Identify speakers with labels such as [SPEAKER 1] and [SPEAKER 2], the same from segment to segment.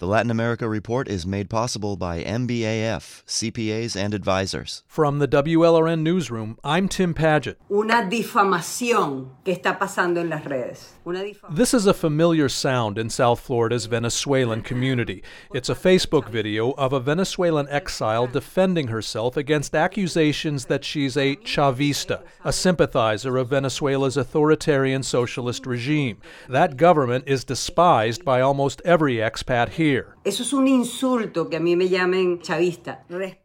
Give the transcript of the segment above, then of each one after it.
[SPEAKER 1] The Latin America Report is made possible by MBAF, CPAs and advisors.
[SPEAKER 2] From the WLRN Newsroom, I'm Tim Padgett.
[SPEAKER 3] Una difamación que está pasando en las redes.
[SPEAKER 2] This is a familiar sound in South Florida's Venezuelan community. It's a Facebook video of a Venezuelan exile defending herself against accusations that she's a Chavista, a sympathizer of Venezuela's authoritarian socialist regime. That government is despised by almost every expat here year.
[SPEAKER 3] Eso es un insulto que a mí me llamen chavista.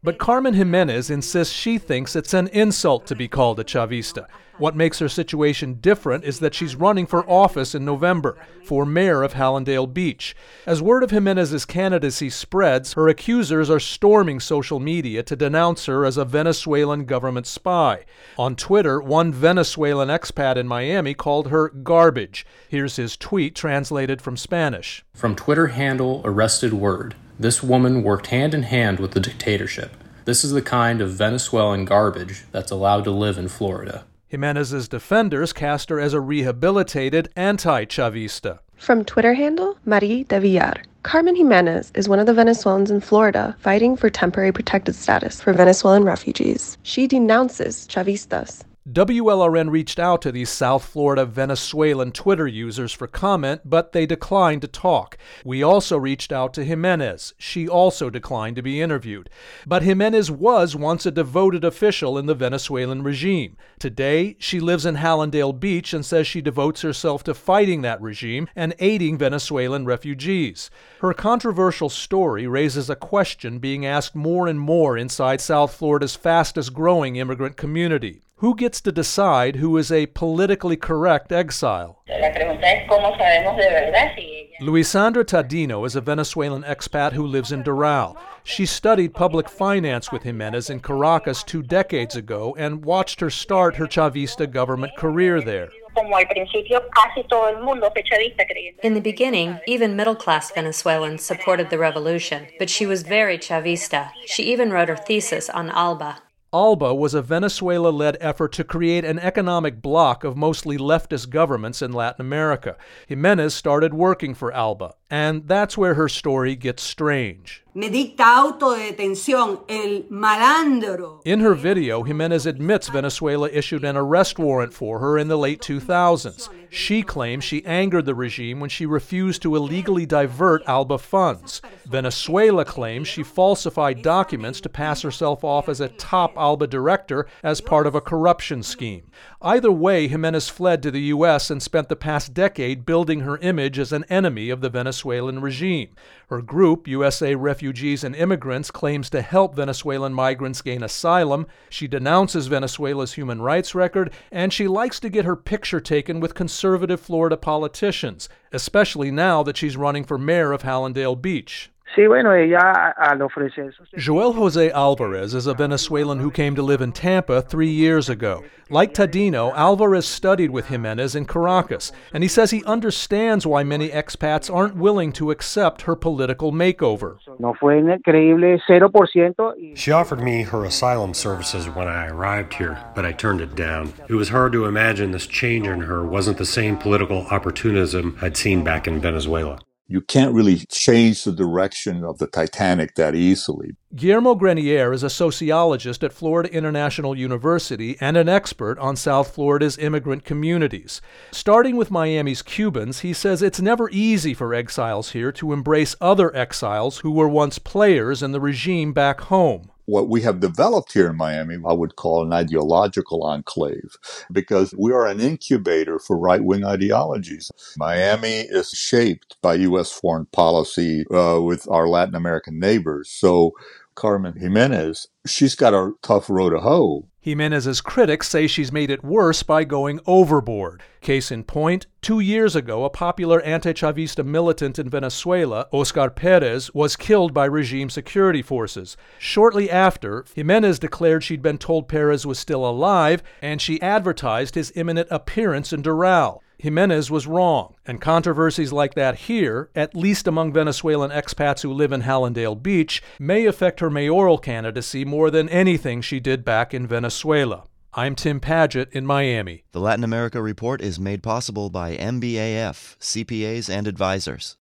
[SPEAKER 2] But Carmen Jimenez insists she thinks it's an insult to be called a Chavista. What makes her situation different is that she's running for office in November for mayor of Hallandale Beach. As word of Jimenez's candidacy spreads, her accusers are storming social media to denounce her as a Venezuelan government spy. On Twitter, one Venezuelan expat in Miami called her garbage. Here's his tweet translated from Spanish.
[SPEAKER 4] From Twitter handle Arrested Word, this woman worked hand in hand with the dictatorship. This is the kind of Venezuelan garbage that's allowed to live in Florida.
[SPEAKER 2] Jimenez's defenders cast her as a rehabilitated anti Chavista.
[SPEAKER 5] From Twitter handle Marie de Villar. Carmen Jimenez is one of the Venezuelans in Florida fighting for temporary protected status for Venezuelan refugees. She denounces Chavistas.
[SPEAKER 2] WLRN reached out to these South Florida Venezuelan Twitter users for comment, but they declined to talk. We also reached out to Jimenez. She also declined to be interviewed. But Jimenez was once a devoted official in the Venezuelan regime. Today, she lives in Hallandale Beach and says she devotes herself to fighting that regime and aiding Venezuelan refugees. Her controversial story raises a question being asked more and more inside South Florida's fastest growing immigrant community. Who gets to decide who is a politically correct exile?
[SPEAKER 6] La pregunta es cómo sabemos de verdad si ella.
[SPEAKER 2] Luisandra Tadino is a Venezuelan expat who lives in Doral. She studied public finance with Jimenez in Caracas two decades ago and watched her start her Chavista government career there.
[SPEAKER 6] Como al principio casi todo el mundo fue chavista creyendo.
[SPEAKER 7] In the beginning, even middle class Venezuelans supported the revolution, but she was very Chavista. She even wrote her thesis on Alba.
[SPEAKER 2] ALBA was a Venezuela led effort to create an economic bloc of mostly leftist governments in Latin America. Jimenez started working for ALBA, and that's where her story gets strange.
[SPEAKER 3] Me dicta autodetención, el malandro.
[SPEAKER 2] In her video, Jimenez admits Venezuela issued an arrest warrant for her in the late 2000s. She claims she angered the regime when she refused to illegally divert ALBA funds. Venezuela claims she falsified documents to pass herself off as a top ALBA director as part of a corruption scheme. Either way, Jimenez fled to the U.S. and spent the past decade building her image as an enemy of the Venezuelan regime. Her group, USA Refugees and Immigrants, claims to help Venezuelan migrants gain asylum. She denounces Venezuela's human rights record, and she likes to get her picture taken with conservative Florida politicians, especially now that she's running for mayor of Hallandale Beach.
[SPEAKER 8] Sí, bueno, ella al ofrecer.
[SPEAKER 2] Joel Jose Alvarez is a Venezuelan who came to live in Tampa three years ago. Like Tadino, Alvarez studied with Jimenez in Caracas, and he says he understands why many expats aren't willing to accept her political makeover.
[SPEAKER 8] No fue creíble 0%. y-
[SPEAKER 9] She offered me her asylum services when I arrived here, but I turned it down. It was hard to imagine this change in her wasn't the same political opportunism I'd seen back in Venezuela.
[SPEAKER 10] You can't really change the direction of the Titanic that easily.
[SPEAKER 2] Guillermo Grenier is a sociologist at Florida International University and an expert on South Florida's immigrant communities. Starting with Miami's Cubans, he says it's never easy for exiles here to embrace other exiles who were once players in the regime back home.
[SPEAKER 10] What we have developed here in Miami, I would call an ideological enclave because we are an incubator for right wing ideologies. Miami is shaped by U.S. foreign policy uh, with our Latin American neighbors. So, Carmen Jimenez, she's got a tough row to hoe.
[SPEAKER 2] Jimenez's critics say she's made it worse by going overboard. Case in point, two years ago, a popular anti Chavista militant in Venezuela, Oscar Perez, was killed by regime security forces. Shortly after, Jimenez declared she'd been told Perez was still alive, and she advertised his imminent appearance in Doral. Jimenez was wrong, and controversies like that here, at least among Venezuelan expats who live in Hallandale Beach, may affect her mayoral candidacy more than anything she did back in Venezuela. I'm Tim Padgett in Miami.
[SPEAKER 1] The Latin America Report is made possible by MBAF, CPAs and advisors.